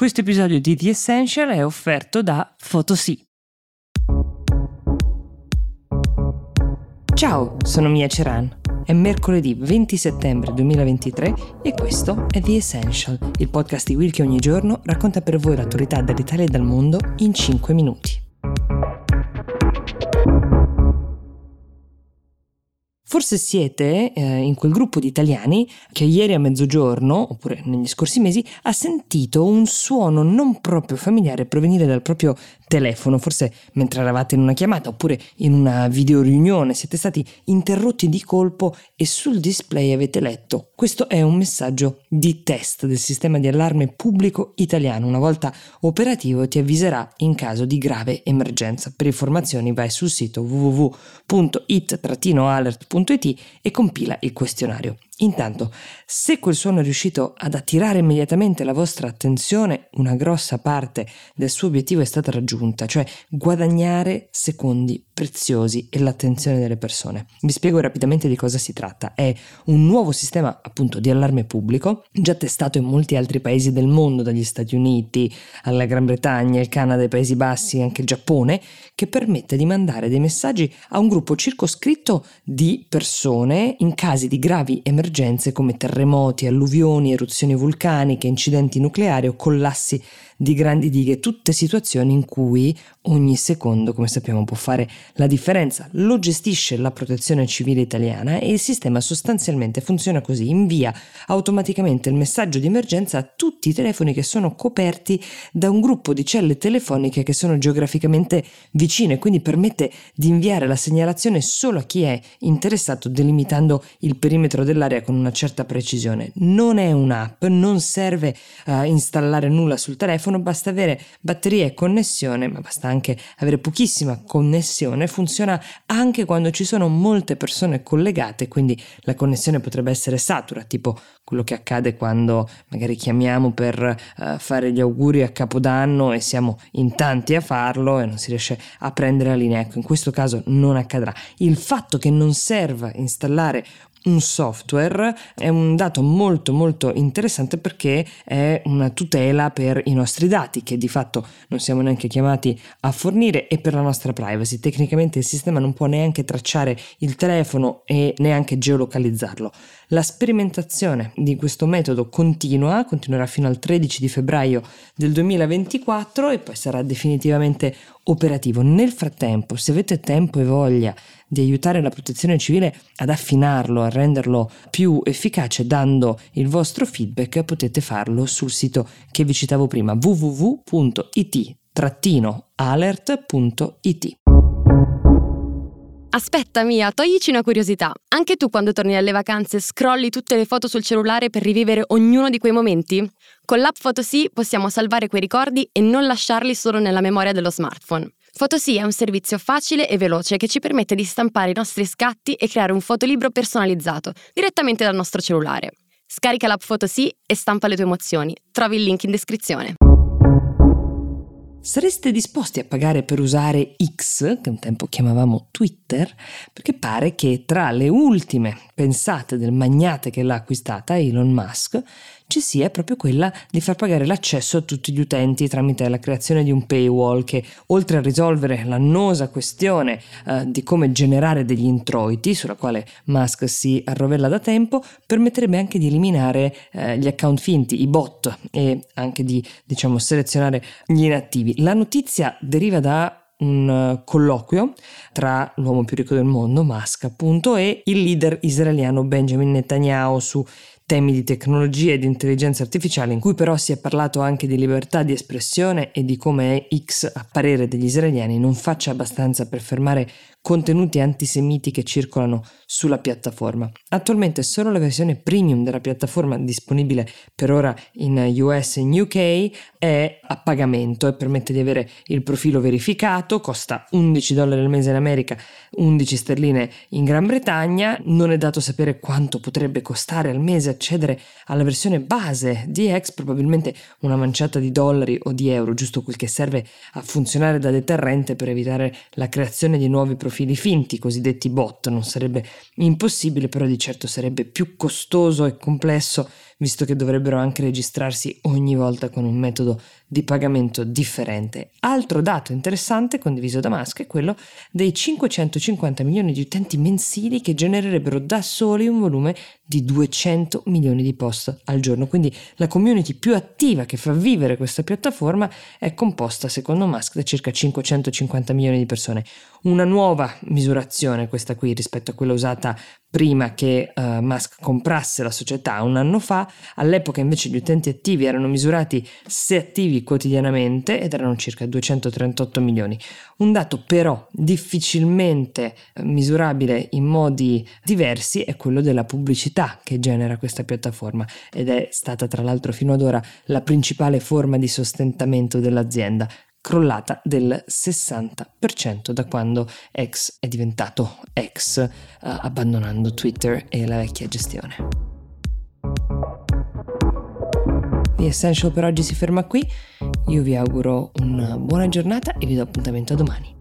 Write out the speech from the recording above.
Questo episodio di The Essential è offerto da Photosy. Ciao, sono Mia Ceran. È mercoledì 20 settembre 2023 e questo è The Essential, il podcast di Will che ogni giorno racconta per voi l'attualità dall'Italia e dal mondo in 5 minuti. Forse siete eh, in quel gruppo di italiani che ieri a mezzogiorno, oppure negli scorsi mesi, ha sentito un suono non proprio familiare provenire dal proprio telefono, forse mentre eravate in una chiamata oppure in una videoriunione, siete stati interrotti di colpo e sul display avete letto questo è un messaggio di test del sistema di allarme pubblico italiano. Una volta operativo ti avviserà in caso di grave emergenza. Per informazioni vai sul sito www.it-alert.it e compila il questionario. Intanto, se quel suono è riuscito ad attirare immediatamente la vostra attenzione, una grossa parte del suo obiettivo è stata raggiunta, cioè guadagnare secondi preziosi e l'attenzione delle persone. Vi spiego rapidamente di cosa si tratta. È un nuovo sistema appunto di allarme pubblico, già testato in molti altri paesi del mondo, dagli Stati Uniti alla Gran Bretagna, il Canada, i Paesi Bassi anche il Giappone, che permette di mandare dei messaggi a un gruppo circoscritto di persone in casi di gravi emergenze come terremoti, alluvioni, eruzioni vulcaniche, incidenti nucleari o collassi di grandi dighe, tutte situazioni in cui ogni secondo, come sappiamo, può fare la differenza. Lo gestisce la protezione civile italiana e il sistema sostanzialmente funziona così, invia automaticamente il messaggio di emergenza a tutti i telefoni che sono coperti da un gruppo di celle telefoniche che sono geograficamente vicine, quindi permette di inviare la segnalazione solo a chi è interessato, delimitando il perimetro dell'area con una certa precisione. Non è un'app, non serve a installare nulla sul telefono, telefono basta avere batteria e connessione, ma basta anche avere pochissima connessione, funziona anche quando ci sono molte persone collegate, quindi la connessione potrebbe essere satura, tipo quello che accade quando magari chiamiamo per uh, fare gli auguri a Capodanno e siamo in tanti a farlo e non si riesce a prendere la linea. Ecco, in questo caso non accadrà. Il fatto che non serva installare un software è un dato molto molto interessante perché è una tutela per i nostri dati che di fatto non siamo neanche chiamati a fornire e per la nostra privacy. Tecnicamente il sistema non può neanche tracciare il telefono e neanche geolocalizzarlo. La sperimentazione di questo metodo continua, continuerà fino al 13 di febbraio del 2024 e poi sarà definitivamente operativo. Nel frattempo, se avete tempo e voglia di aiutare la protezione civile ad affinarlo, a renderlo più efficace dando il vostro feedback, potete farlo sul sito che vi citavo prima www.it-alert.it. Aspetta Mia, toglici una curiosità. Anche tu quando torni dalle vacanze scrolli tutte le foto sul cellulare per rivivere ognuno di quei momenti? Con l'app Photosy possiamo salvare quei ricordi e non lasciarli solo nella memoria dello smartphone. Photosy è un servizio facile e veloce che ci permette di stampare i nostri scatti e creare un fotolibro personalizzato direttamente dal nostro cellulare. Scarica l'app Photosy e stampa le tue emozioni. Trovi il link in descrizione. Sareste disposti a pagare per usare X, che un tempo chiamavamo Twitter, perché pare che tra le ultime pensate del magnate che l'ha acquistata, Elon Musk, ci sia proprio quella di far pagare l'accesso a tutti gli utenti tramite la creazione di un paywall che, oltre a risolvere l'annosa questione eh, di come generare degli introiti, sulla quale Musk si arrovella da tempo, permetterebbe anche di eliminare eh, gli account finti, i bot e anche di, diciamo, selezionare gli inattivi. La notizia deriva da un colloquio tra l'uomo più ricco del mondo, Musk appunto, e il leader israeliano Benjamin Netanyahu su temi di tecnologia e di intelligenza artificiale, in cui però si è parlato anche di libertà di espressione e di come X, a parere degli israeliani, non faccia abbastanza per fermare contenuti antisemiti che circolano sulla piattaforma. Attualmente solo la versione premium della piattaforma disponibile per ora in US e in UK è a pagamento e permette di avere il profilo verificato, costa 11 dollari al mese in America, 11 sterline in Gran Bretagna, non è dato sapere quanto potrebbe costare al mese accedere alla versione base di X, probabilmente una manciata di dollari o di euro, giusto quel che serve a funzionare da deterrente per evitare la creazione di nuovi profili finti, cosiddetti bot. Non sarebbe impossibile, però di certo sarebbe più costoso e complesso, visto che dovrebbero anche registrarsi ogni volta con un metodo di pagamento differente. Altro dato interessante condiviso da Musk è quello dei 550 milioni di utenti mensili che genererebbero da soli un volume di 200 milioni di post al giorno. Quindi la community più attiva che fa vivere questa piattaforma è composta, secondo Musk, da circa 550 milioni di persone. Una nuova misurazione questa qui rispetto a quella usata prima che uh, Musk comprasse la società un anno fa, all'epoca invece gli utenti attivi erano misurati se attivi quotidianamente ed erano circa 238 milioni. Un dato però difficilmente eh, misurabile in modi diversi è quello della pubblicità che genera questa piattaforma ed è stata tra l'altro fino ad ora la principale forma di sostentamento dell'azienda crollata del 60% da quando X è diventato X, uh, abbandonando Twitter e la vecchia gestione. The Essential per oggi si ferma qui, io vi auguro una buona giornata e vi do appuntamento a domani.